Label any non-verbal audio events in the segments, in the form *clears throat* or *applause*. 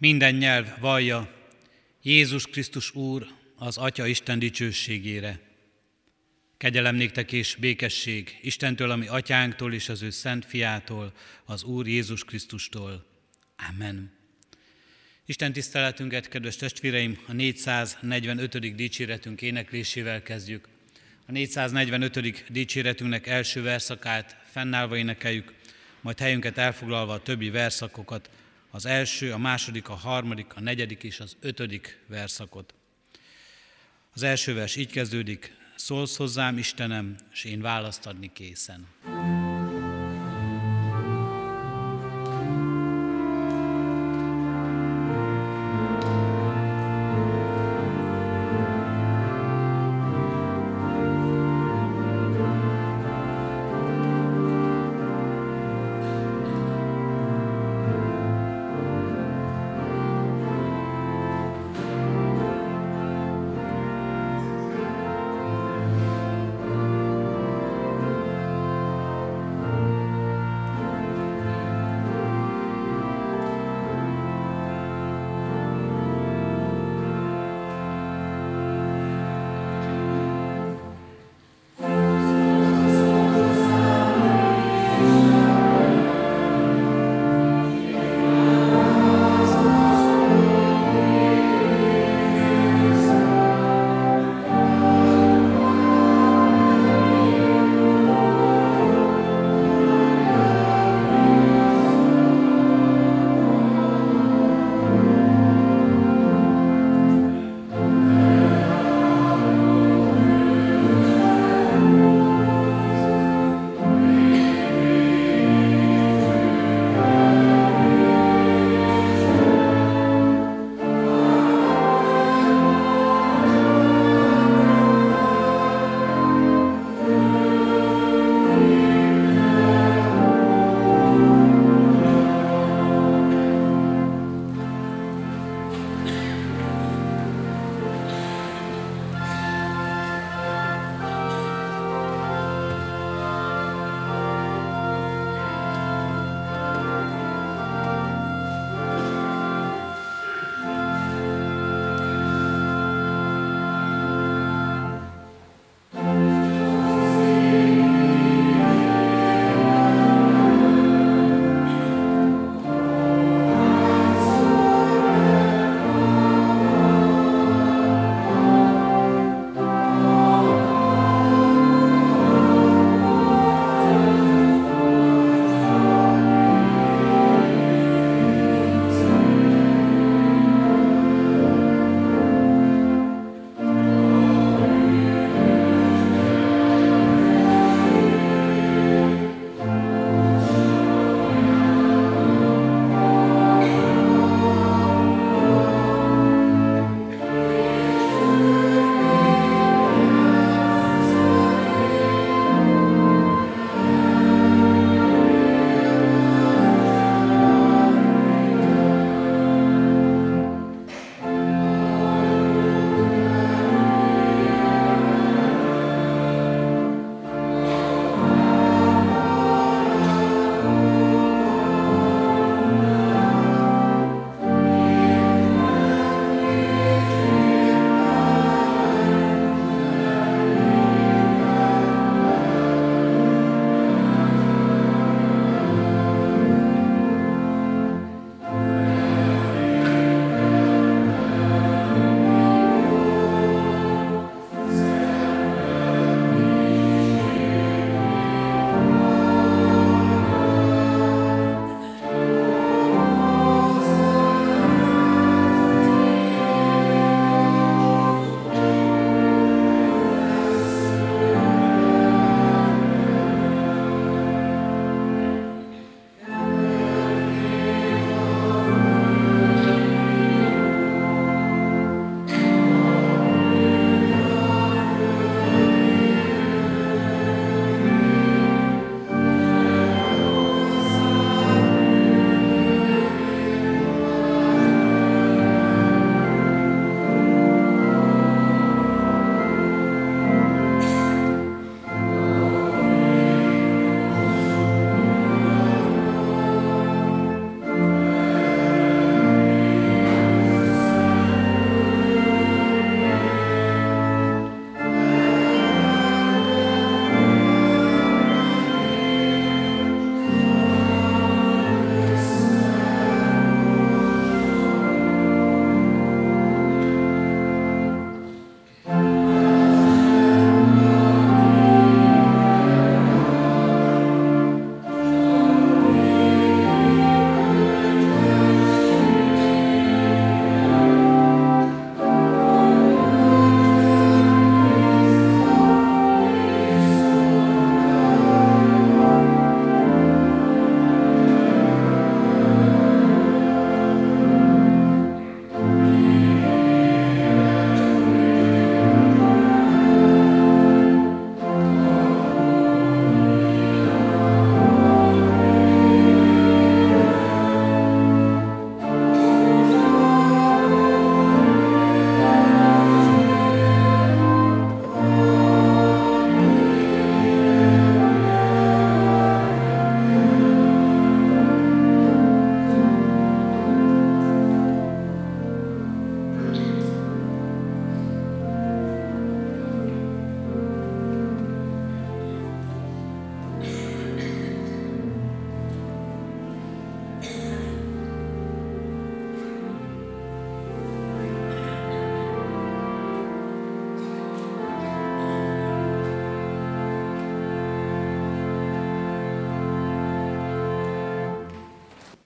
Minden nyelv vallja, Jézus Krisztus Úr az Atya Isten dicsőségére. Kegyelem néktek és békesség Istentől, ami atyánktól és az ő szent fiától, az Úr Jézus Krisztustól. Amen. Isten tiszteletünket, kedves testvéreim, a 445. dicséretünk éneklésével kezdjük. A 445. dicséretünknek első verszakát fennállva énekeljük, majd helyünket elfoglalva a többi verszakokat, az első, a második, a harmadik, a negyedik és az ötödik verszakot. Az első vers így kezdődik, szólsz hozzám, Istenem, és én választ adni készen.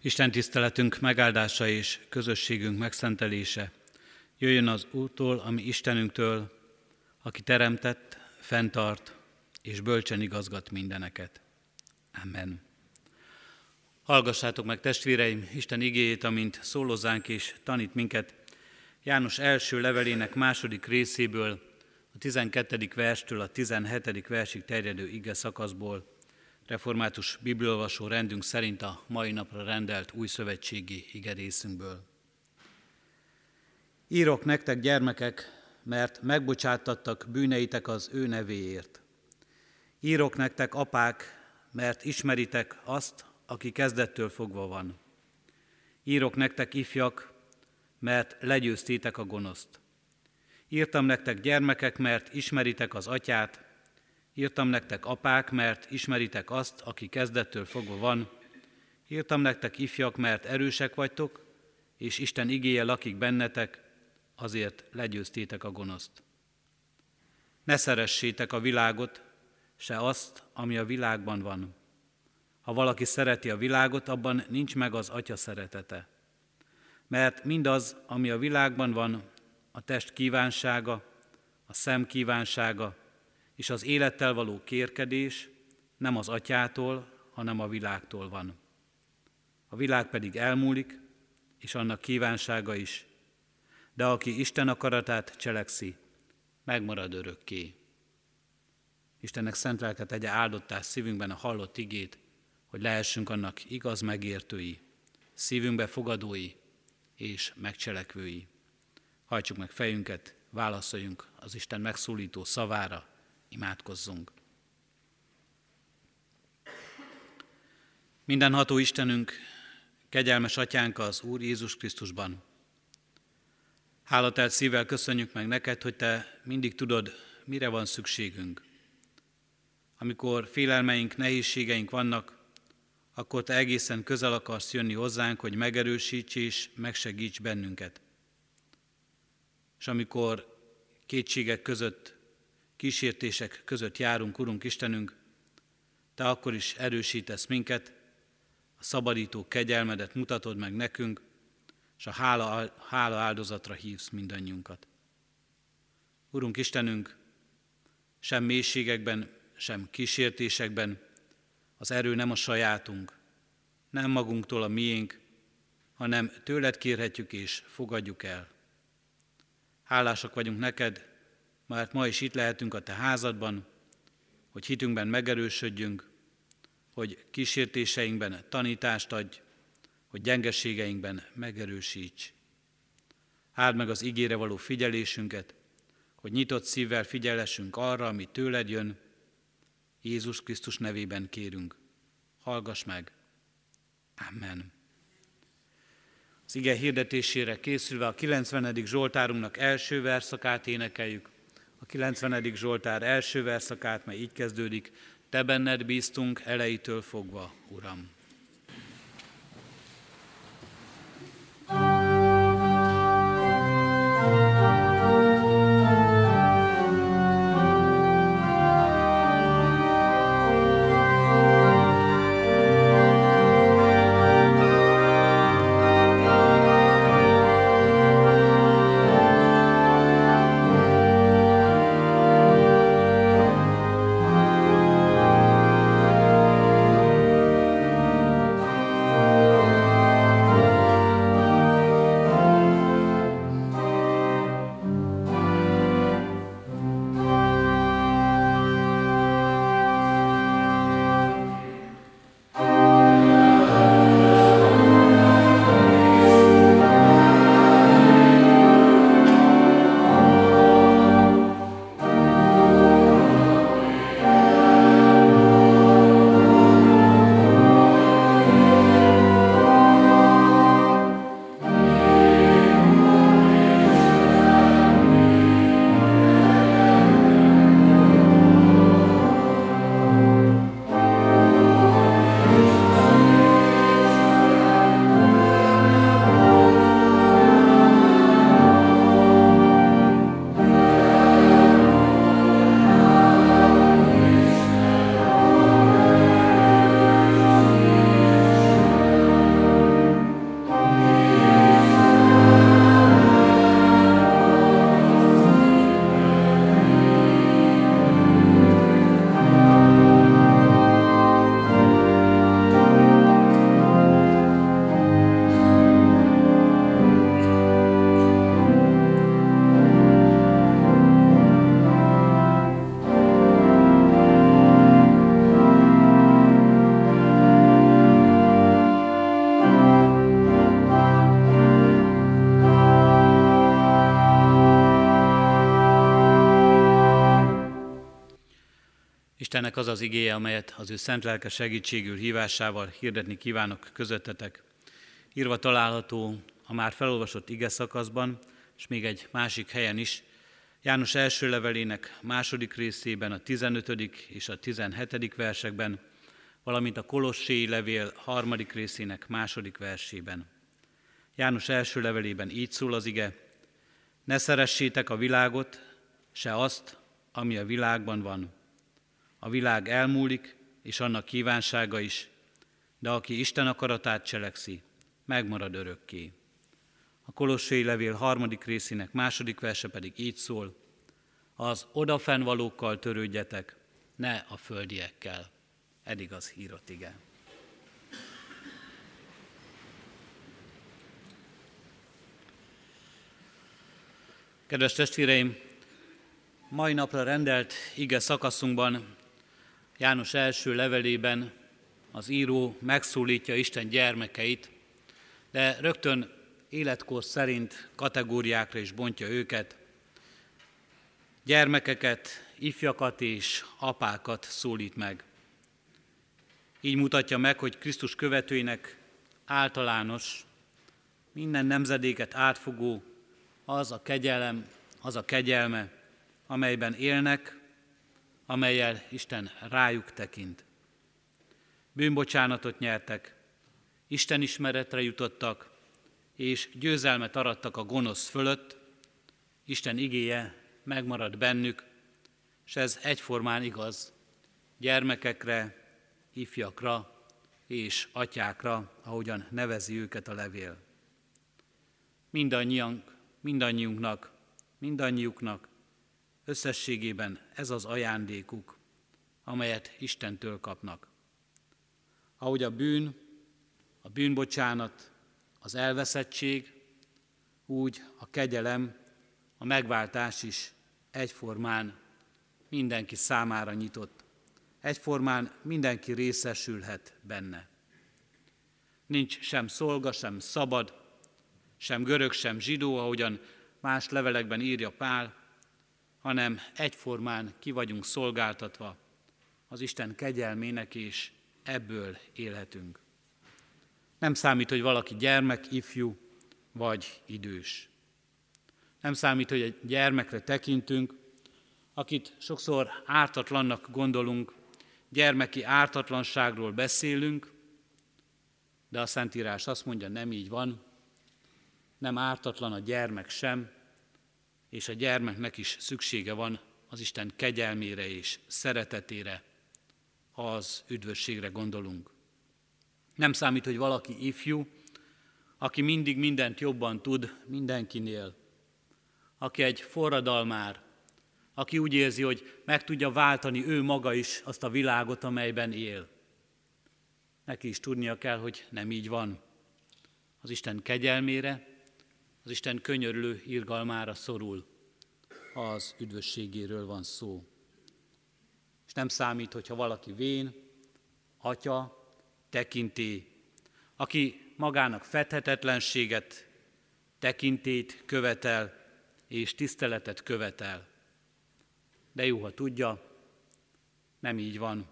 Isten tiszteletünk megáldása és közösségünk megszentelése jöjjön az Úrtól, ami Istenünktől, aki teremtett, fenntart és bölcsen igazgat mindeneket. Amen. Hallgassátok meg, testvéreim, Isten igéjét, amint szólozzánk és tanít minket János első levelének második részéből, a 12. verstől a 17. versig terjedő ige szakaszból, református bibliolvasó rendünk szerint a mai napra rendelt új szövetségi igerészünkből. Írok nektek, gyermekek, mert megbocsátattak bűneitek az ő nevéért. Írok nektek, apák, mert ismeritek azt, aki kezdettől fogva van. Írok nektek, ifjak, mert legyőztétek a gonoszt. Írtam nektek, gyermekek, mert ismeritek az atyát, Írtam nektek apák, mert ismeritek azt, aki kezdettől fogva van. Írtam nektek ifjak, mert erősek vagytok, és Isten igéje lakik bennetek, azért legyőztétek a gonoszt. Ne szeressétek a világot, se azt, ami a világban van. Ha valaki szereti a világot, abban nincs meg az Atya szeretete. Mert mindaz, ami a világban van, a test kívánsága, a szem kívánsága, és az élettel való kérkedés nem az atyától, hanem a világtól van. A világ pedig elmúlik, és annak kívánsága is, de aki Isten akaratát cselekszi, megmarad örökké. Istennek szent lelket tegye áldottá szívünkben a hallott igét, hogy lehessünk annak igaz megértői, szívünkbe fogadói és megcselekvői. Hajtsuk meg fejünket, válaszoljunk az Isten megszólító szavára, Imádkozzunk! Mindenható Istenünk, kegyelmes Atyánk az Úr Jézus Krisztusban. Hálatelt szívvel köszönjük meg neked, hogy Te mindig tudod, mire van szükségünk. Amikor félelmeink, nehézségeink vannak, akkor Te egészen közel akarsz jönni hozzánk, hogy megerősíts és megsegíts bennünket. És amikor kétségek között kísértések között járunk, Urunk Istenünk, Te akkor is erősítesz minket, a szabadító kegyelmedet mutatod meg nekünk, és a hála, hála áldozatra hívsz mindannyiunkat. Urunk Istenünk, sem mélységekben, sem kísértésekben az erő nem a sajátunk, nem magunktól a miénk, hanem tőled kérhetjük és fogadjuk el. Hálásak vagyunk neked, mert ma is itt lehetünk a Te házadban, hogy hitünkben megerősödjünk, hogy kísértéseinkben tanítást adj, hogy gyengességeinkben megerősíts. Áld meg az ígére való figyelésünket, hogy nyitott szívvel figyelessünk arra, ami tőled jön. Jézus Krisztus nevében kérünk. Hallgass meg. Amen. Az ige hirdetésére készülve a 90. Zsoltárunknak első verszakát énekeljük a 90. Zsoltár első verszakát, mely így kezdődik, Te benned bíztunk elejétől fogva, Uram. Istennek az az igéje, amelyet az ő szent lelke segítségül hívásával hirdetni kívánok közöttetek. Írva található a már felolvasott ige szakaszban, és még egy másik helyen is, János első levelének második részében, a 15. és a 17. versekben, valamint a Kolosséi levél harmadik részének második versében. János első levelében így szól az ige, ne szeressétek a világot, se azt, ami a világban van. A világ elmúlik, és annak kívánsága is, de aki Isten akaratát cselekszi, megmarad örökké. A Kolossai levél harmadik részének második verse pedig így szól, az odafennvalókkal törődjetek, ne a földiekkel. Eddig az hírott igen. Kedves testvéreim, mai napra rendelt ige szakaszunkban, János első levelében az író megszólítja Isten gyermekeit, de rögtön életkor szerint kategóriákra is bontja őket. Gyermekeket, ifjakat és apákat szólít meg. Így mutatja meg, hogy Krisztus követőinek általános, minden nemzedéket átfogó az a kegyelem, az a kegyelme, amelyben élnek, amelyel Isten rájuk tekint. Bűnbocsánatot nyertek, Isten ismeretre jutottak, és győzelmet arattak a gonosz fölött, Isten igéje megmarad bennük, és ez egyformán igaz gyermekekre, ifjakra és atyákra, ahogyan nevezi őket a levél. Mindannyian mindannyiunknak, mindannyiuknak összességében ez az ajándékuk, amelyet Istentől kapnak. Ahogy a bűn, a bűnbocsánat, az elveszettség, úgy a kegyelem, a megváltás is egyformán mindenki számára nyitott. Egyformán mindenki részesülhet benne. Nincs sem szolga, sem szabad, sem görög, sem zsidó, ahogyan más levelekben írja Pál, hanem egyformán ki vagyunk szolgáltatva az Isten kegyelmének, és ebből élhetünk. Nem számít, hogy valaki gyermek, ifjú vagy idős. Nem számít, hogy egy gyermekre tekintünk, akit sokszor ártatlannak gondolunk, gyermeki ártatlanságról beszélünk, de a Szentírás azt mondja, nem így van, nem ártatlan a gyermek sem, és a gyermeknek is szüksége van az Isten kegyelmére és szeretetére, ha az üdvösségre gondolunk. Nem számít, hogy valaki ifjú, aki mindig mindent jobban tud mindenkinél, aki egy forradalmár, aki úgy érzi, hogy meg tudja váltani ő maga is azt a világot, amelyben él. Neki is tudnia kell, hogy nem így van. Az Isten kegyelmére, az Isten könyörülő irgalmára szorul, az üdvösségéről van szó. És nem számít, hogyha valaki vén, atya, tekinté, aki magának fedhetetlenséget, tekintét követel és tiszteletet követel. De jó, ha tudja, nem így van.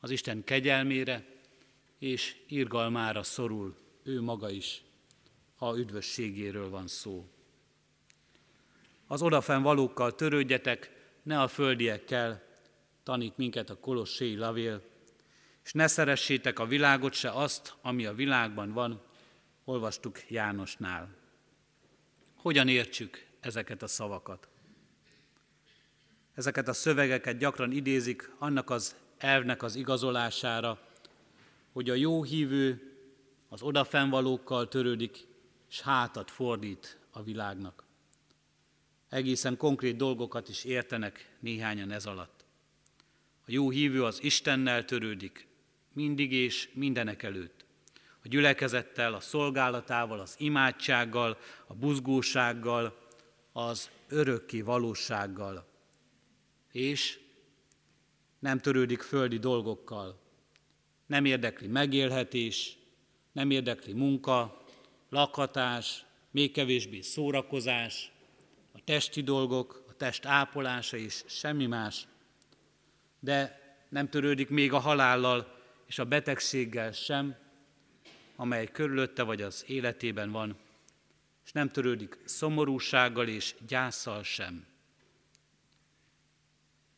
Az Isten kegyelmére és irgalmára szorul ő maga is ha üdvösségéről van szó. Az odafen valókkal törődjetek, ne a földiekkel, tanít minket a Kolossé lavél, és ne szeressétek a világot se azt, ami a világban van, olvastuk Jánosnál. Hogyan értsük ezeket a szavakat? Ezeket a szövegeket gyakran idézik annak az elvnek az igazolására, hogy a jó hívő az odafennvalókkal törődik, és hátat fordít a világnak. Egészen konkrét dolgokat is értenek néhányan ez alatt. A jó hívő az Istennel törődik, mindig és mindenek előtt. A gyülekezettel, a szolgálatával, az imádsággal, a buzgósággal, az örökké valósággal. És nem törődik földi dolgokkal. Nem érdekli megélhetés, nem érdekli munka, lakhatás, még kevésbé szórakozás, a testi dolgok, a test ápolása és semmi más. De nem törődik még a halállal és a betegséggel sem, amely körülötte vagy az életében van, és nem törődik szomorúsággal és gyászsal sem.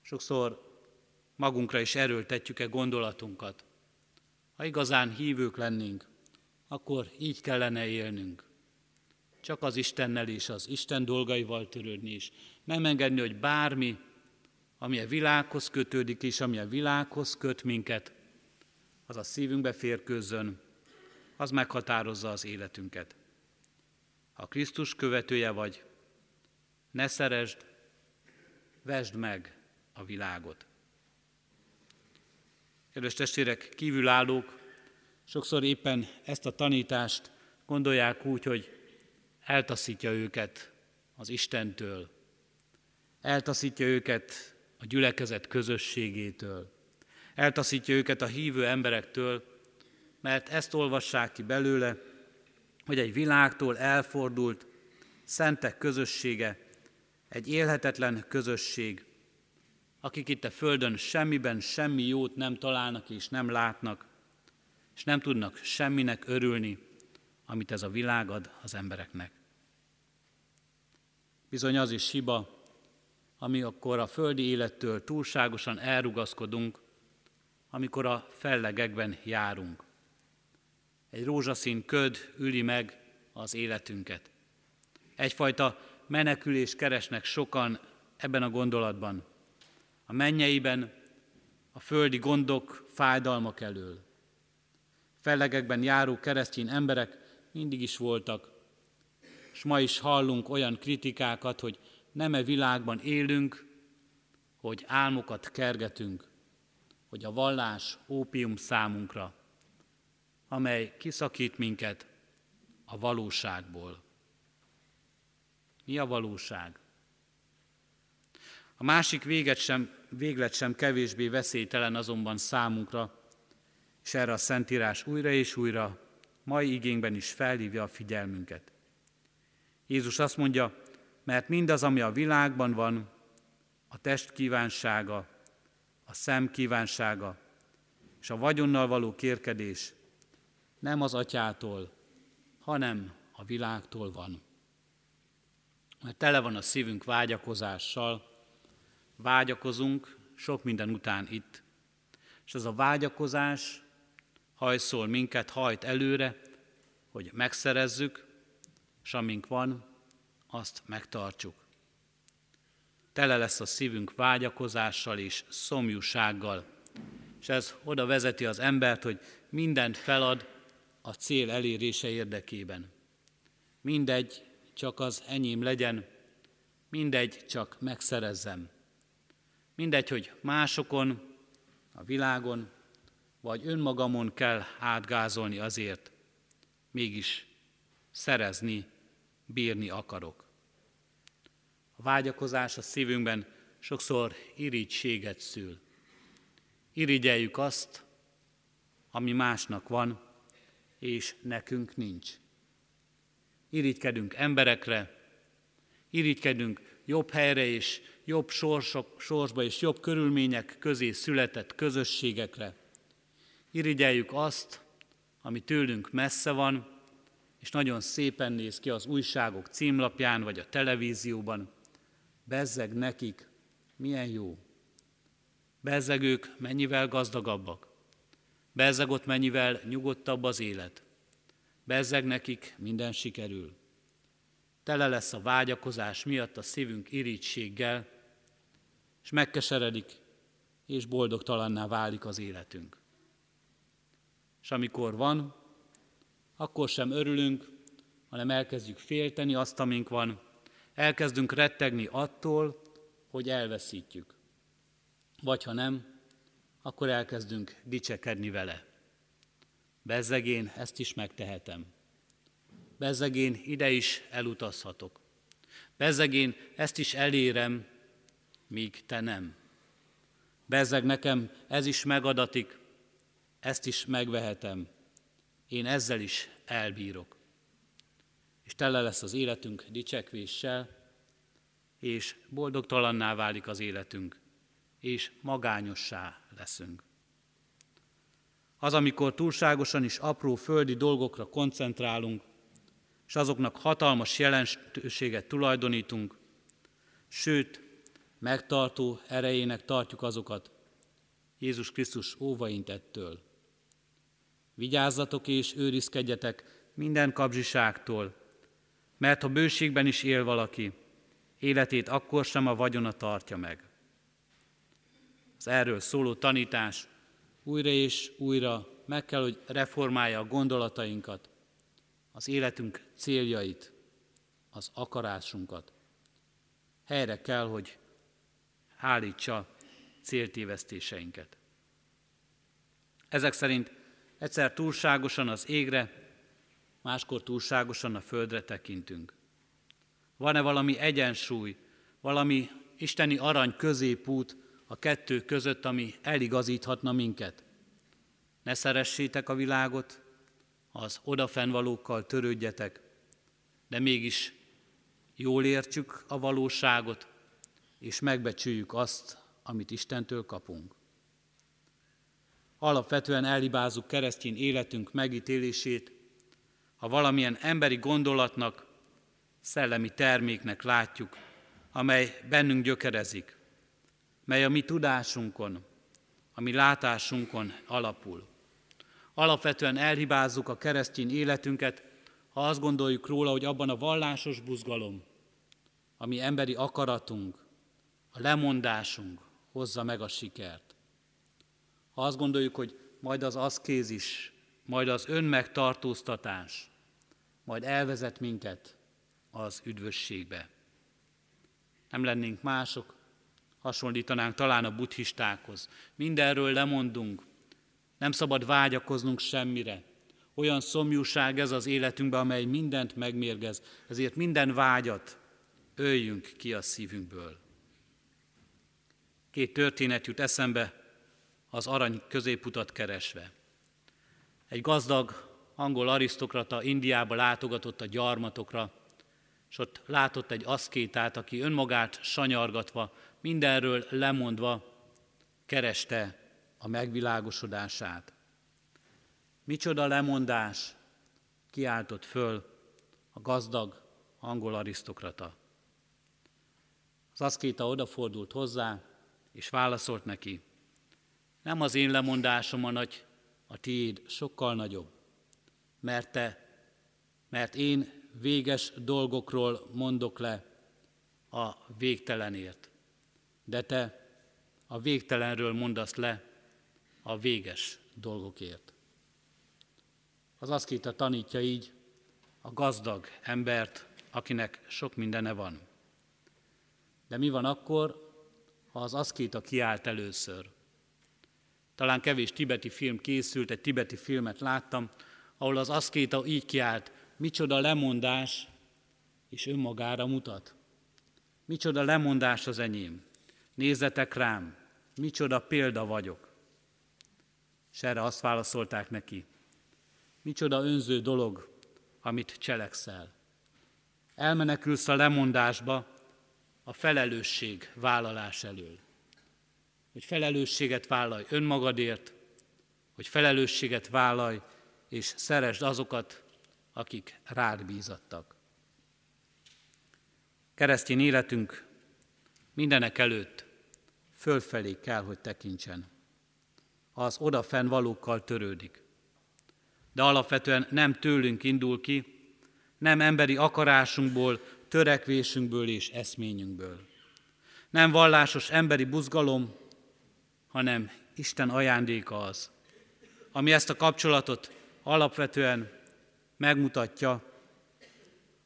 Sokszor magunkra is erőltetjük-e gondolatunkat. Ha igazán hívők lennénk, akkor így kellene élnünk. Csak az Istennel és az Isten dolgaival törődni is. Nem engedni, hogy bármi, ami a világhoz kötődik, és ami a világhoz köt minket, az a szívünkbe férkőzzön, az meghatározza az életünket. Ha Krisztus követője vagy, ne szeresd, vesd meg a világot. Kedves testvérek, kívülállók sokszor éppen ezt a tanítást gondolják úgy, hogy eltaszítja őket az Istentől, eltaszítja őket a gyülekezet közösségétől, eltaszítja őket a hívő emberektől, mert ezt olvassák ki belőle, hogy egy világtól elfordult szentek közössége, egy élhetetlen közösség, akik itt a Földön semmiben semmi jót nem találnak és nem látnak, és nem tudnak semminek örülni, amit ez a világ ad az embereknek. Bizony az is hiba, ami akkor a földi élettől túlságosan elrugaszkodunk, amikor a fellegekben járunk. Egy rózsaszín köd üli meg az életünket. Egyfajta menekülés keresnek sokan ebben a gondolatban. A mennyeiben, a földi gondok, fájdalmak elől. Fellegekben járó keresztény emberek mindig is voltak, és ma is hallunk olyan kritikákat, hogy nem-e világban élünk, hogy álmokat kergetünk, hogy a vallás ópium számunkra, amely kiszakít minket a valóságból. Mi a valóság? A másik véget sem, véglet sem kevésbé veszélytelen azonban számunkra, és erre a Szentírás újra és újra, mai igényben is felhívja a figyelmünket. Jézus azt mondja, mert mindaz, ami a világban van, a test kívánsága, a szem kívánsága és a vagyonnal való kérkedés nem az atyától, hanem a világtól van. Mert tele van a szívünk vágyakozással, vágyakozunk sok minden után itt, és ez a vágyakozás hajszol minket, hajt előre, hogy megszerezzük, és amink van, azt megtartsuk. Tele lesz a szívünk vágyakozással és szomjúsággal, és ez oda vezeti az embert, hogy mindent felad a cél elérése érdekében. Mindegy, csak az enyém legyen, mindegy, csak megszerezzem. Mindegy, hogy másokon, a világon, vagy önmagamon kell átgázolni azért, mégis szerezni, bírni akarok. A vágyakozás a szívünkben sokszor irigységet szül. Irigyeljük azt, ami másnak van, és nekünk nincs. Irigykedünk emberekre, irigykedünk jobb helyre és jobb sorsok, sorsba és jobb körülmények közé született közösségekre. Irigyeljük azt, ami tőlünk messze van, és nagyon szépen néz ki az újságok címlapján vagy a televízióban. Bezzeg nekik, milyen jó. Bezzeg ők mennyivel gazdagabbak. Bezzeg ott mennyivel nyugodtabb az élet. Bezzeg nekik minden sikerül. Tele lesz a vágyakozás miatt a szívünk irítséggel, és megkeseredik, és boldogtalanná válik az életünk. És amikor van, akkor sem örülünk, hanem elkezdjük félteni azt, amink van, elkezdünk rettegni attól, hogy elveszítjük. Vagy ha nem, akkor elkezdünk dicsekedni vele. Bezzegén ezt is megtehetem. Bezzegén ide is elutazhatok. Bezzegén ezt is elérem, míg te nem. Bezzeg nekem ez is megadatik, ezt is megvehetem. Én ezzel is elbírok. És tele lesz az életünk dicsekvéssel, és boldogtalanná válik az életünk, és magányossá leszünk. Az, amikor túlságosan is apró földi dolgokra koncentrálunk, és azoknak hatalmas jelentőséget tulajdonítunk, sőt, megtartó erejének tartjuk azokat Jézus Krisztus óvaintettől. Vigyázzatok és őrizkedjetek minden kapzsiságtól, mert ha bőségben is él valaki, életét akkor sem a vagyona tartja meg. Az erről szóló tanítás újra és újra meg kell, hogy reformálja a gondolatainkat, az életünk céljait, az akarásunkat. Helyre kell, hogy állítsa céltévesztéseinket. Ezek szerint egyszer túlságosan az égre, máskor túlságosan a földre tekintünk. Van-e valami egyensúly, valami isteni arany középút a kettő között, ami eligazíthatna minket? Ne szeressétek a világot, az odafennvalókkal törődjetek, de mégis jól értjük a valóságot, és megbecsüljük azt, amit Istentől kapunk. Alapvetően elhibázunk keresztény életünk megítélését, ha valamilyen emberi gondolatnak, szellemi terméknek látjuk, amely bennünk gyökerezik, mely a mi tudásunkon, a mi látásunkon alapul. Alapvetően elhibázzuk a keresztény életünket, ha azt gondoljuk róla, hogy abban a vallásos buzgalom, ami emberi akaratunk, a lemondásunk hozza meg a sikert. Ha azt gondoljuk, hogy majd az aszkézis, majd az önmegtartóztatás, majd elvezet minket az üdvösségbe. Nem lennénk mások, hasonlítanánk talán a buddhistákhoz. Mindenről lemondunk, nem szabad vágyakoznunk semmire. Olyan szomjúság ez az életünkben, amely mindent megmérgez, ezért minden vágyat öljünk ki a szívünkből. Két történet jut eszembe az arany középutat keresve. Egy gazdag angol arisztokrata Indiába látogatott a gyarmatokra, és ott látott egy aszkétát, aki önmagát sanyargatva, mindenről lemondva kereste a megvilágosodását. Micsoda lemondás, kiáltott föl a gazdag angol arisztokrata. Az aszkéta odafordult hozzá, és válaszolt neki, nem az én lemondásom a nagy, a tiéd sokkal nagyobb, mert te, mert én véges dolgokról mondok le a végtelenért, de te a végtelenről mondasz le a véges dolgokért. Az aszkéta tanítja így a gazdag embert, akinek sok mindene van. De mi van akkor, ha az aszkéta kiállt először? Talán kevés tibeti film készült, egy tibeti filmet láttam, ahol az aszkéta így kiállt, micsoda lemondás, és önmagára mutat. Micsoda lemondás az enyém. Nézzetek rám, micsoda példa vagyok. És erre azt válaszolták neki, micsoda önző dolog, amit cselekszel. Elmenekülsz a lemondásba a felelősség vállalás elől. Hogy felelősséget vállalj önmagadért, hogy felelősséget vállalj, és szeresd azokat, akik rád bízattak. Keresztény életünk mindenek előtt fölfelé kell, hogy tekintsen az odafenn valókkal törődik. De alapvetően nem tőlünk indul ki, nem emberi akarásunkból, törekvésünkből és eszményünkből. Nem vallásos emberi buzgalom, hanem Isten ajándéka az, ami ezt a kapcsolatot alapvetően megmutatja,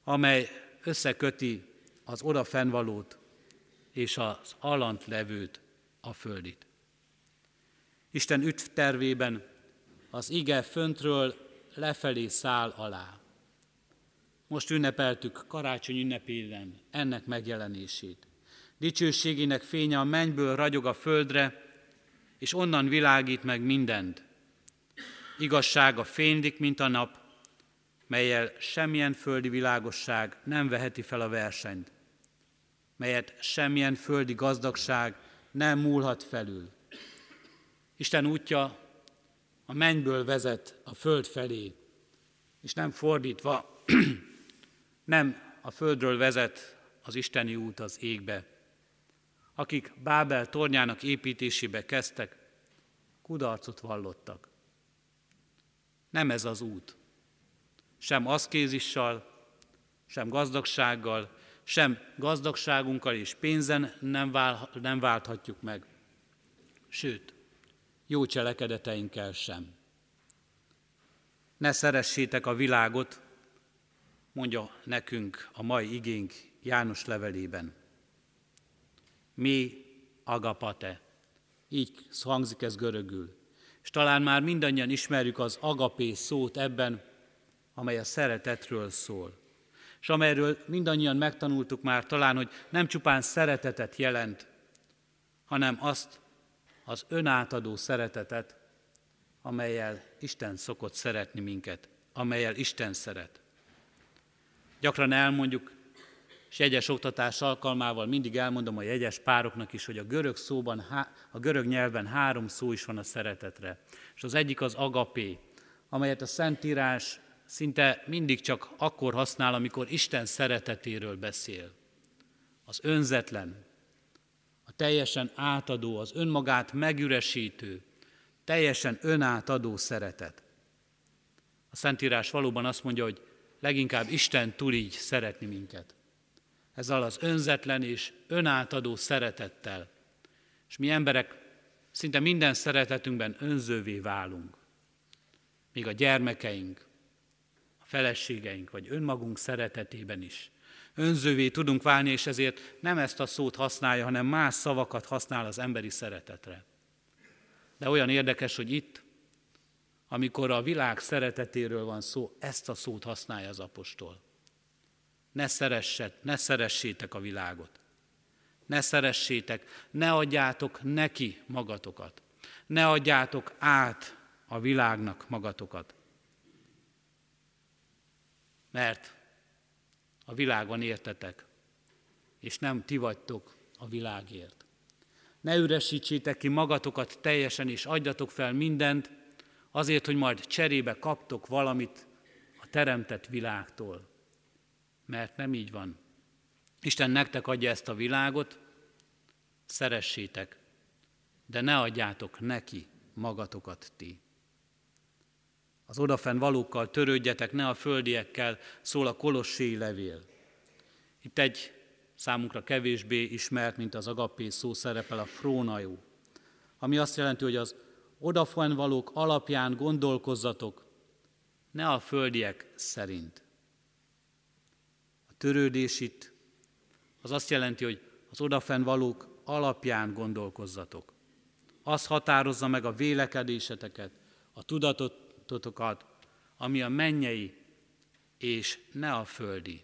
amely összeköti az odafennvalót és az alant levőt, a földit. Isten üdv tervében az ige föntről lefelé száll alá. Most ünnepeltük karácsony ünnepélen ennek megjelenését. Dicsőségének fénye a mennyből ragyog a földre, és onnan világít meg mindent. Igazsága fénylik, mint a nap, melyel semmilyen földi világosság nem veheti fel a versenyt, melyet semmilyen földi gazdagság nem múlhat felül. Isten útja a mennyből vezet a föld felé, és nem fordítva, *clears throat* nem a földről vezet az isteni út az égbe. Akik Bábel tornyának építésébe kezdtek, kudarcot vallottak. Nem ez az út. Sem aszkézissal, sem gazdagsággal, sem gazdagságunkkal és pénzen nem, vál, nem válthatjuk meg. Sőt, jó cselekedeteinkkel sem. Ne szeressétek a világot, mondja nekünk a mai igénk János levelében. Mi agapate. Így hangzik ez görögül. És talán már mindannyian ismerjük az agapé szót ebben, amely a szeretetről szól. És amelyről mindannyian megtanultuk már talán, hogy nem csupán szeretetet jelent, hanem azt az önátadó szeretetet, amelyel Isten szokott szeretni minket, amelyel Isten szeret. Gyakran elmondjuk, és jegyes oktatás alkalmával mindig elmondom a jegyes pároknak is, hogy a görög szóban, a görög nyelven három szó is van a szeretetre. És az egyik az agapé, amelyet a Szentírás szinte mindig csak akkor használ, amikor Isten szeretetéről beszél. Az önzetlen, a teljesen átadó, az önmagát megüresítő, teljesen önátadó szeretet. A Szentírás valóban azt mondja, hogy leginkább Isten tud így szeretni minket. Ezzel az önzetlen és önátadó szeretettel. És mi emberek szinte minden szeretetünkben önzővé válunk. Míg a gyermekeink, a feleségeink, vagy önmagunk szeretetében is. Önzővé tudunk válni, és ezért nem ezt a szót használja, hanem más szavakat használ az emberi szeretetre. De olyan érdekes, hogy itt, amikor a világ szeretetéről van szó, ezt a szót használja az apostol. Ne, szeresset, ne szeressétek a világot. Ne szeressétek, ne adjátok neki magatokat. Ne adjátok át a világnak magatokat. Mert a világ van értetek, és nem ti vagytok a világért. Ne üresítsétek ki magatokat teljesen, és adjatok fel mindent, azért, hogy majd cserébe kaptok valamit a teremtett világtól. Mert nem így van. Isten nektek adja ezt a világot, szeressétek, de ne adjátok neki magatokat ti. Az odafen valókkal törődjetek, ne a földiekkel, szól a kolosséi levél. Itt egy számunkra kevésbé ismert, mint az agapé szó szerepel a frónajó, ami azt jelenti, hogy az valók alapján gondolkozzatok, ne a földiek szerint. A törődés itt az azt jelenti, hogy az valók alapján gondolkozzatok. Az határozza meg a vélekedéseteket, a tudatotokat, ami a mennyei, és ne a földi.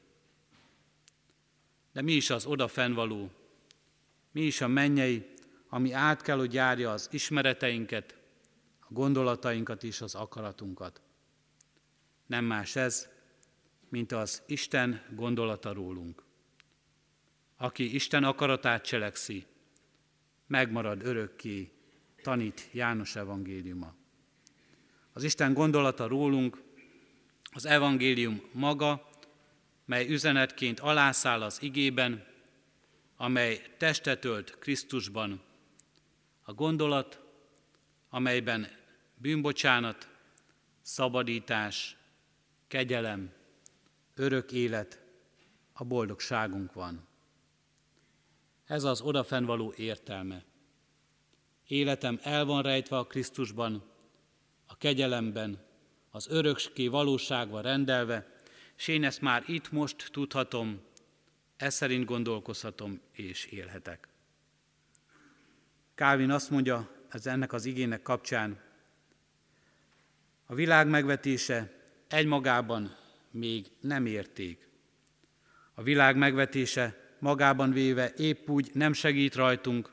De mi is az való? Mi is a mennyei, ami át kell, hogy járja az ismereteinket, gondolatainkat és az akaratunkat. Nem más ez, mint az Isten gondolata rólunk. Aki Isten akaratát cselekszi, megmarad örökké, tanít János evangéliuma. Az Isten gondolata rólunk, az evangélium maga, mely üzenetként alászáll az igében, amely testet ölt Krisztusban. A gondolat, amelyben bűnbocsánat, szabadítás, kegyelem, örök élet, a boldogságunk van. Ez az odafennvaló értelme. Életem el van rejtve a Krisztusban, a kegyelemben, az örökské valóságba rendelve, és én ezt már itt most tudhatom, ez szerint gondolkozhatom és élhetek. Kálvin azt mondja ez ennek az igének kapcsán, a világ megvetése egymagában még nem érték. A világ megvetése magában véve épp úgy nem segít rajtunk,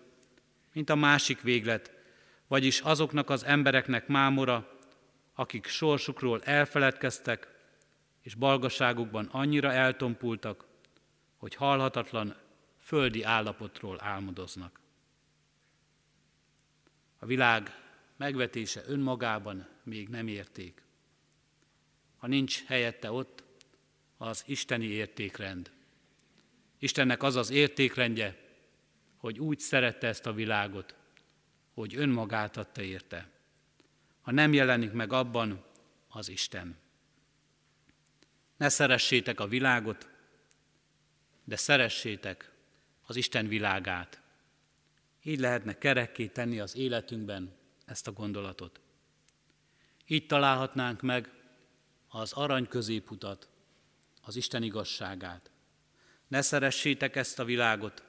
mint a másik véglet, vagyis azoknak az embereknek mámora, akik sorsukról elfeledkeztek, és balgaságukban annyira eltompultak, hogy halhatatlan földi állapotról álmodoznak. A világ megvetése önmagában még nem érték. Ha nincs helyette ott az isteni értékrend. Istennek az az értékrendje, hogy úgy szerette ezt a világot, hogy önmagát adta érte. Ha nem jelenik meg abban az Isten. Ne szeressétek a világot, de szeressétek az Isten világát. Így lehetne kerekké tenni az életünkben ezt a gondolatot. Így találhatnánk meg az arany középutat, az Isten igazságát. Ne szeressétek ezt a világot,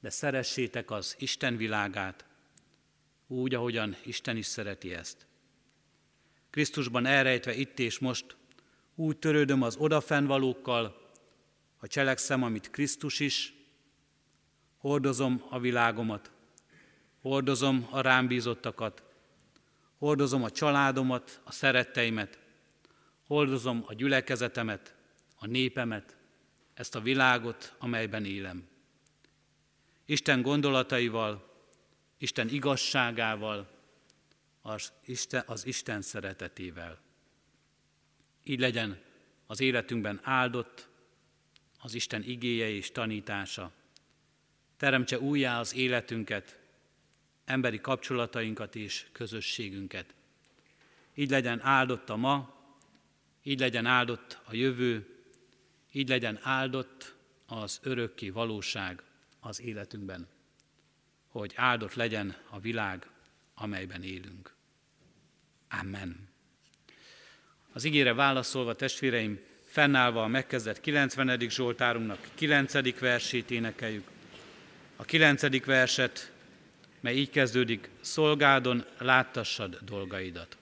de szeressétek az Isten világát, úgy, ahogyan Isten is szereti ezt. Krisztusban elrejtve itt és most, úgy törődöm az odafennvalókkal, ha cselekszem, amit Krisztus is, hordozom a világomat, hordozom a rám bízottakat, hordozom a családomat, a szeretteimet, hordozom a gyülekezetemet, a népemet, ezt a világot, amelyben élem. Isten gondolataival, Isten igazságával, az Isten, az Isten szeretetével. Így legyen az életünkben áldott az Isten igéje és tanítása. Teremtse újjá az életünket, emberi kapcsolatainkat és közösségünket. Így legyen áldott a ma, így legyen áldott a jövő, így legyen áldott az örökké valóság az életünkben, hogy áldott legyen a világ, amelyben élünk. Amen. Az ígére válaszolva, testvéreim, fennállva a megkezdett 90. Zsoltárunknak 9. versét énekeljük. A 9. verset, mely így kezdődik, szolgádon láttassad dolgaidat.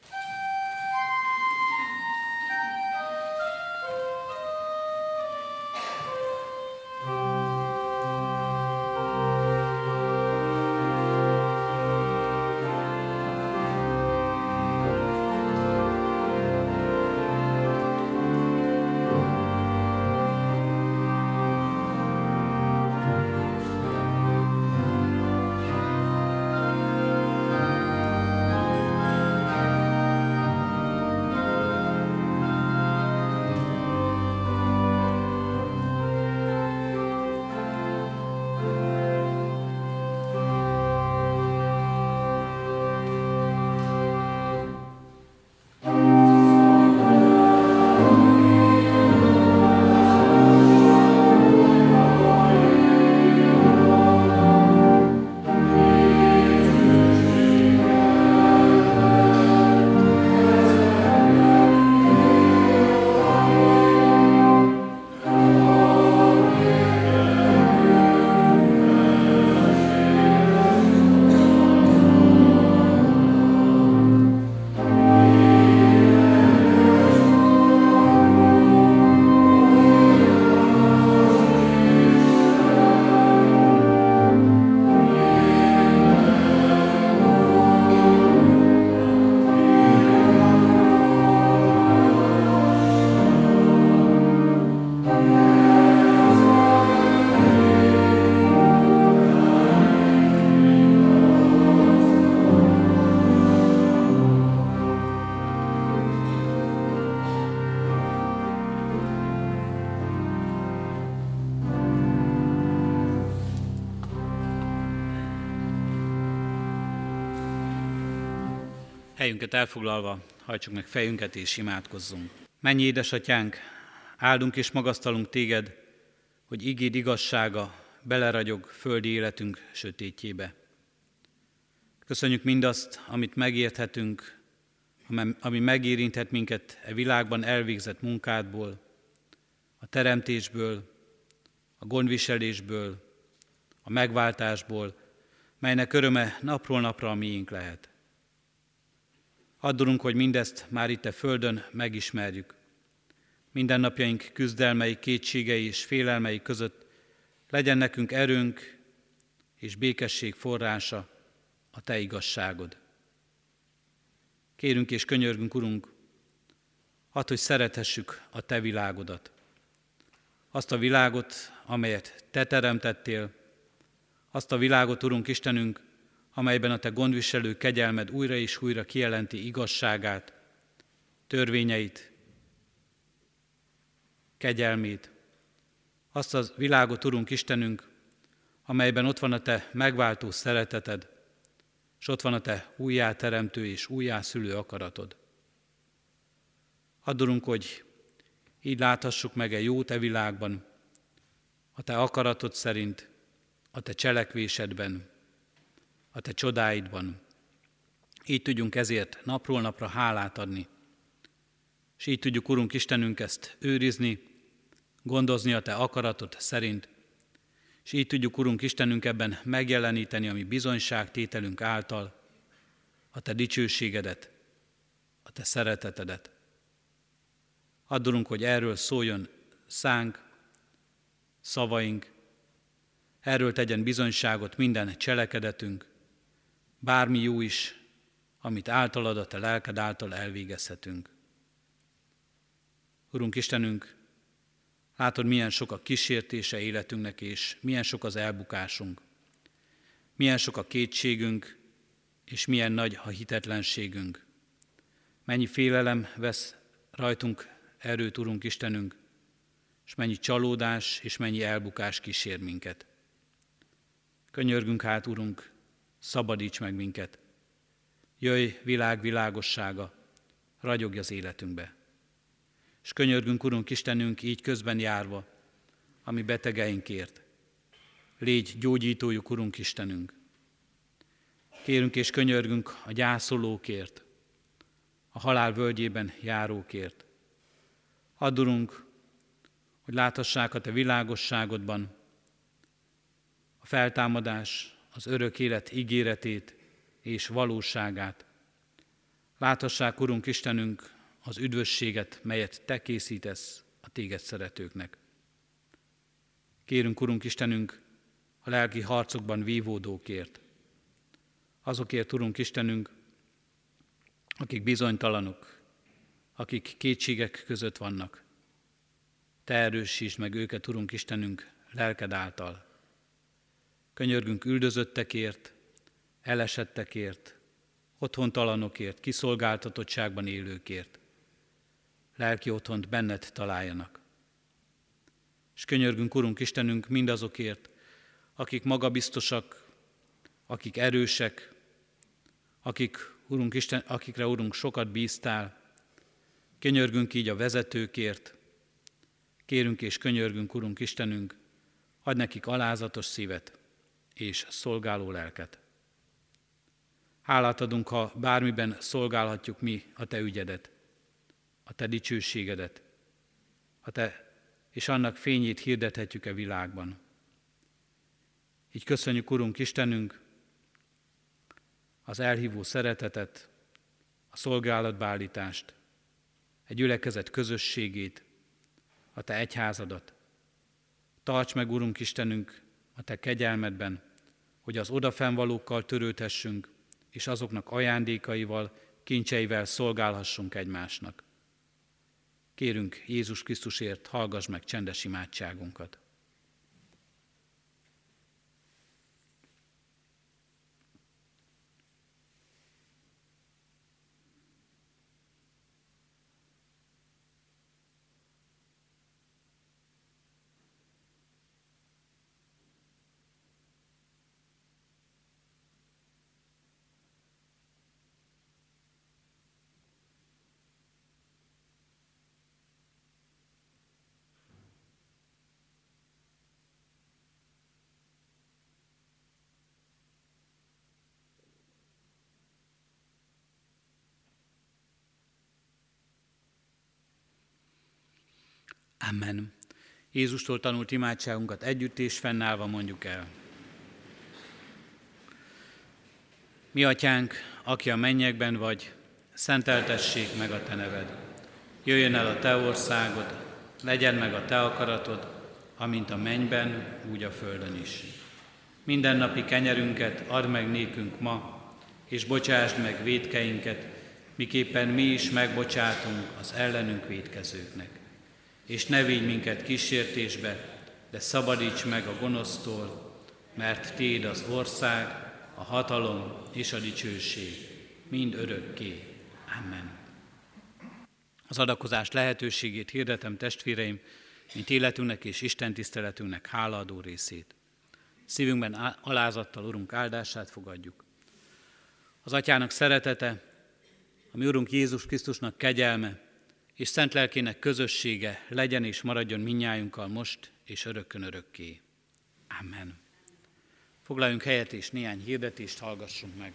Helyünket elfoglalva, hajtsuk meg fejünket és imádkozzunk. Mennyi édesatyánk, áldunk és magasztalunk téged, hogy igéd igazsága beleragyog földi életünk sötétjébe. Köszönjük mindazt, amit megérthetünk, ami megérinthet minket e világban elvégzett munkádból, a teremtésből, a gondviselésből, a megváltásból, melynek öröme napról napra a miénk lehet. Addulunk, hogy mindezt már itt a Földön megismerjük. Mindennapjaink küzdelmei, kétségei és félelmei között legyen nekünk erőnk és békesség forrása a Te igazságod. Kérünk és könyörgünk, Urunk, hadd, hogy szerethessük a Te világodat. Azt a világot, amelyet Te teremtettél, azt a világot, Urunk Istenünk, amelyben a te gondviselő kegyelmed újra és újra kijelenti igazságát, törvényeit, kegyelmét, azt az világot, Urunk Istenünk, amelyben ott van a Te megváltó szereteted, és ott van a Te újjáteremtő és újjászülő akaratod. Addurunk, hogy így láthassuk meg egy jó Te világban, a Te akaratod szerint, a Te cselekvésedben, a Te csodáidban. Így tudjunk ezért napról napra hálát adni. És így tudjuk, Urunk Istenünk, ezt őrizni, gondozni a Te akaratod szerint, és így tudjuk, Urunk Istenünk, ebben megjeleníteni a mi bizonyságtételünk által a Te dicsőségedet, a Te szeretetedet. Addulunk, hogy erről szóljon szánk, szavaink, erről tegyen bizonyságot minden cselekedetünk, bármi jó is, amit általad a Te lelked által elvégezhetünk. Urunk Istenünk, látod, milyen sok a kísértése életünknek, és milyen sok az elbukásunk. Milyen sok a kétségünk, és milyen nagy a hitetlenségünk. Mennyi félelem vesz rajtunk erőt, Urunk Istenünk, és mennyi csalódás és mennyi elbukás kísér minket. Könyörgünk hát, Urunk, szabadíts meg minket. Jöjj világ világossága, ragyogj az életünkbe. És könyörgünk, Urunk Istenünk, így közben járva, ami betegeinkért. Légy gyógyítójuk, Urunk Istenünk. Kérünk és könyörgünk a gyászolókért, a halál völgyében járókért. Addurunk, hogy láthassák a Te világosságodban a feltámadás, az örök élet ígéretét és valóságát. Láthassák, Urunk Istenünk, az üdvösséget, melyet Te készítesz a Téged szeretőknek. Kérünk, Urunk Istenünk, a lelki harcokban vívódókért. Azokért, Urunk Istenünk, akik bizonytalanok, akik kétségek között vannak. Te erősítsd meg őket, Urunk Istenünk, lelked által. Könyörgünk üldözöttekért, elesettekért, otthontalanokért, kiszolgáltatottságban élőkért. Lelki otthont benned találjanak. És könyörgünk, Urunk Istenünk, mindazokért, akik magabiztosak, akik erősek, akik, Urunk Isten, akikre, Urunk, sokat bíztál. Könyörgünk így a vezetőkért, kérünk és könyörgünk, Urunk Istenünk, adj nekik alázatos szívet és szolgáló lelket. Hálát adunk, ha bármiben szolgálhatjuk mi a Te ügyedet, a Te dicsőségedet, a Te és annak fényét hirdethetjük a világban. Így köszönjük, Urunk Istenünk, az elhívó szeretetet, a szolgálatbálítást, egy gyülekezet közösségét, a Te egyházadat. Tarts meg, Urunk Istenünk, a Te kegyelmedben, hogy az odafennvalókkal törődhessünk, és azoknak ajándékaival, kincseivel szolgálhassunk egymásnak. Kérünk Jézus Krisztusért, hallgass meg csendes imádságunkat. Amen. Jézustól tanult imádságunkat együtt és fennállva mondjuk el. Mi atyánk, aki a mennyekben vagy, szenteltessék meg a te neved. Jöjjön el a te országod, legyen meg a te akaratod, amint a mennyben, úgy a földön is. Minden napi kenyerünket add meg nékünk ma, és bocsásd meg védkeinket, miképpen mi is megbocsátunk az ellenünk védkezőknek és ne vigy minket kísértésbe, de szabadíts meg a gonosztól, mert Téd az ország, a hatalom és a dicsőség, mind örökké. Amen. Az adakozás lehetőségét hirdetem testvéreim, mint életünknek és Isten tiszteletünknek hálaadó részét. Szívünkben alázattal Urunk áldását fogadjuk. Az Atyának szeretete, a mi Urunk Jézus Krisztusnak kegyelme és szent lelkének közössége legyen és maradjon minnyájunkkal most és örökkön örökké. Amen. Foglaljunk helyet és néhány hirdetést hallgassunk meg.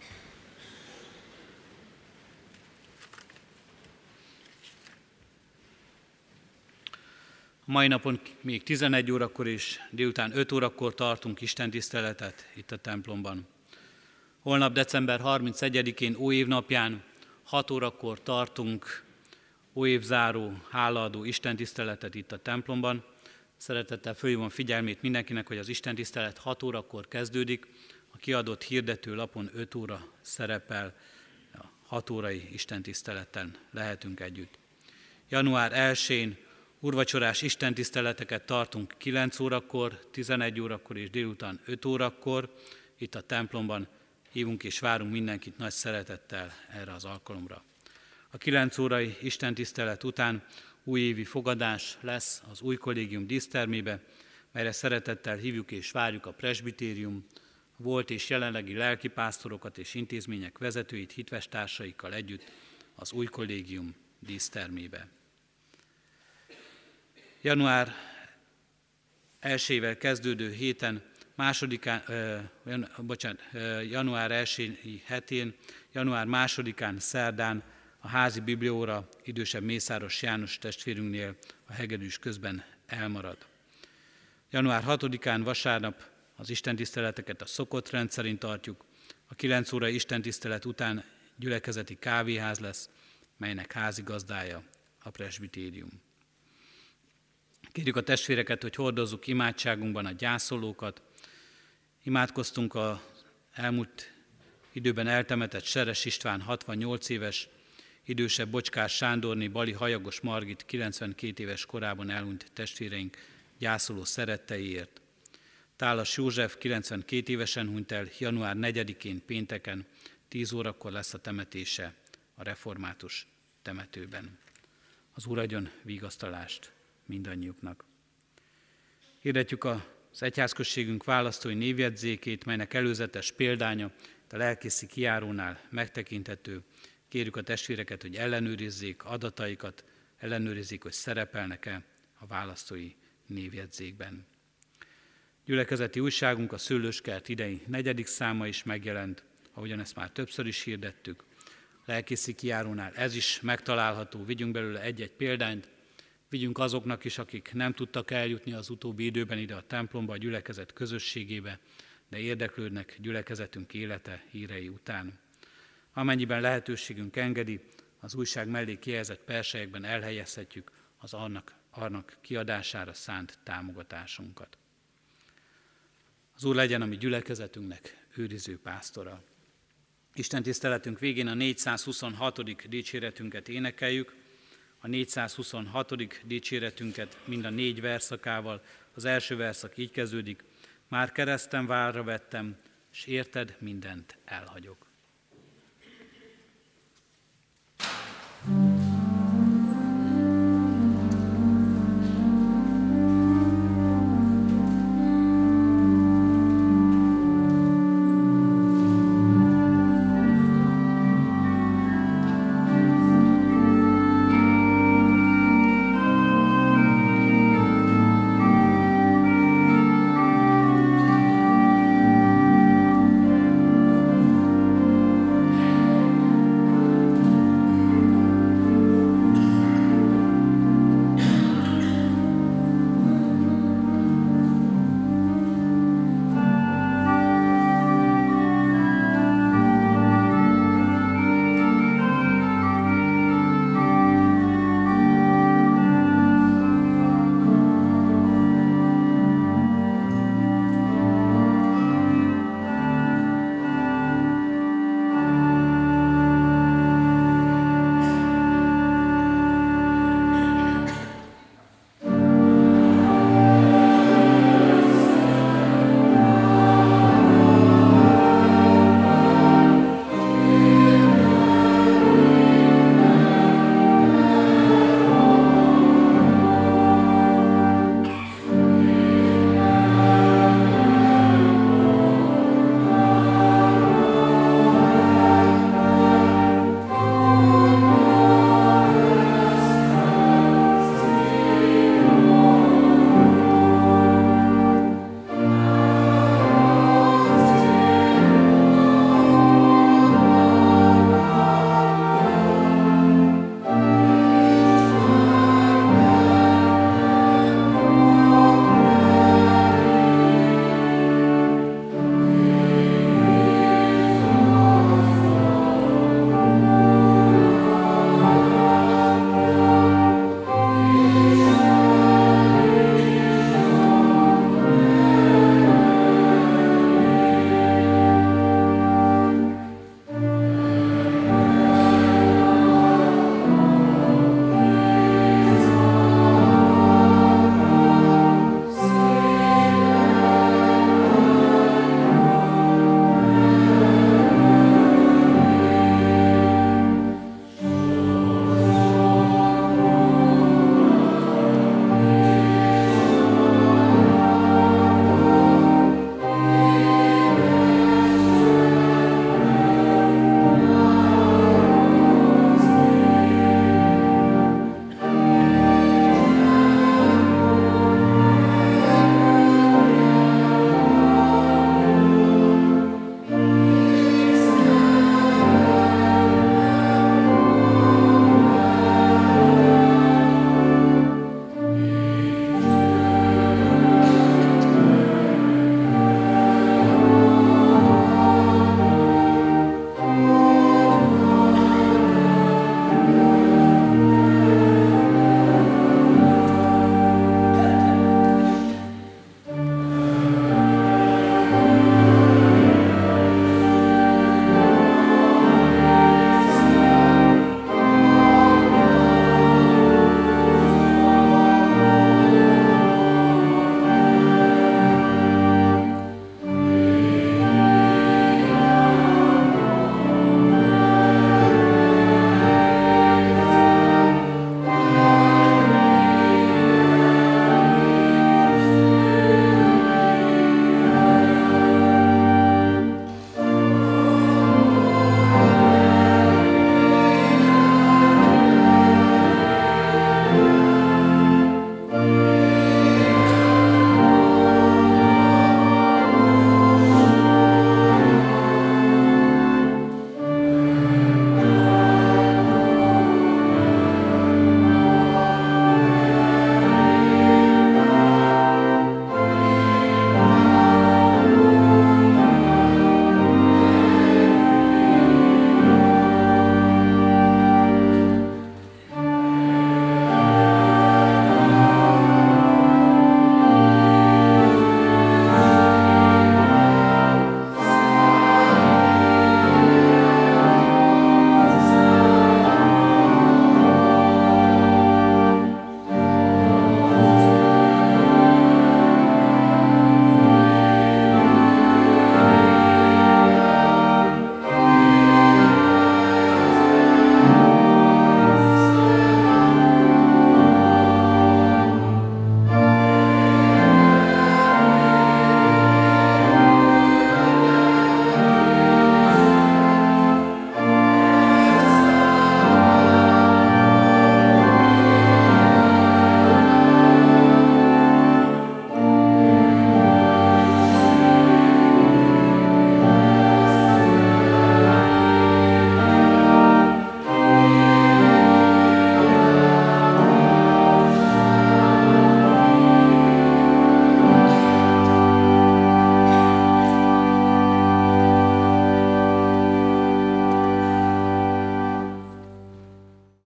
A mai napon még 11 órakor és délután 5 órakor tartunk Isten tiszteletet itt a templomban. Holnap december 31-én óévnapján 6 órakor tartunk óévzáró, hálaadó Isten tiszteletet itt a templomban. Szeretettel fölhívom figyelmét mindenkinek, hogy az Isten tisztelet 6 órakor kezdődik, a kiadott hirdető lapon 5 óra szerepel, a 6 órai Isten tiszteleten lehetünk együtt. Január 1-én Urvacsorás istentiszteleteket tartunk 9 órakor, 11 órakor és délután 5 órakor. Itt a templomban hívunk és várunk mindenkit nagy szeretettel erre az alkalomra. A 9 órai istentisztelet után újévi fogadás lesz az új kollégium dísztermébe, melyre szeretettel hívjuk és várjuk a presbitérium, volt és jelenlegi lelkipásztorokat és intézmények vezetőit hitvestársaikkal együtt az új kollégium dísztermébe. Január 1 kezdődő héten, másodikán, ö, bocsánat, január 1 hetén, január másodikán, szerdán házi biblióra idősebb Mészáros János testvérünknél a hegedűs közben elmarad. Január 6-án vasárnap az istentiszteleteket a szokott rendszerint tartjuk, a 9 óra istentisztelet után gyülekezeti kávéház lesz, melynek házigazdája a presbitérium. Kérjük a testvéreket, hogy hordozzuk imádságunkban a gyászolókat. Imádkoztunk a elmúlt időben eltemetett Seres István 68 éves, idősebb Bocskás Sándorné, Bali Hajagos Margit 92 éves korában elhunyt testvéreink gyászoló szeretteiért. Tálas József 92 évesen hunyt el, január 4-én pénteken, 10 órakor lesz a temetése a református temetőben. Az Úr adjon vigasztalást mindannyiuknak. Hirdetjük az egyházközségünk választói névjegyzékét, melynek előzetes példánya a lelkészi kiárónál megtekinthető. Kérjük a testvéreket, hogy ellenőrizzék adataikat, ellenőrizzék, hogy szerepelnek-e a választói névjegyzékben. Gyülekezeti újságunk a Szőlőskert idei negyedik száma is megjelent, ahogyan ezt már többször is hirdettük. Lelkészi kiárónál ez is megtalálható, vigyünk belőle egy-egy példányt, Vigyünk azoknak is, akik nem tudtak eljutni az utóbbi időben ide a templomba, a gyülekezet közösségébe, de érdeklődnek gyülekezetünk élete hírei után. Amennyiben lehetőségünk engedi, az újság mellé kijelzett persejekben elhelyezhetjük az annak, annak kiadására szánt támogatásunkat. Az Úr legyen a mi gyülekezetünknek őriző pásztora. Isten tiszteletünk végén a 426. dicséretünket énekeljük, a 426. dicséretünket mind a négy verszakával. Az első verszak így kezdődik, már keresztem várra vettem, és érted mindent elhagyok.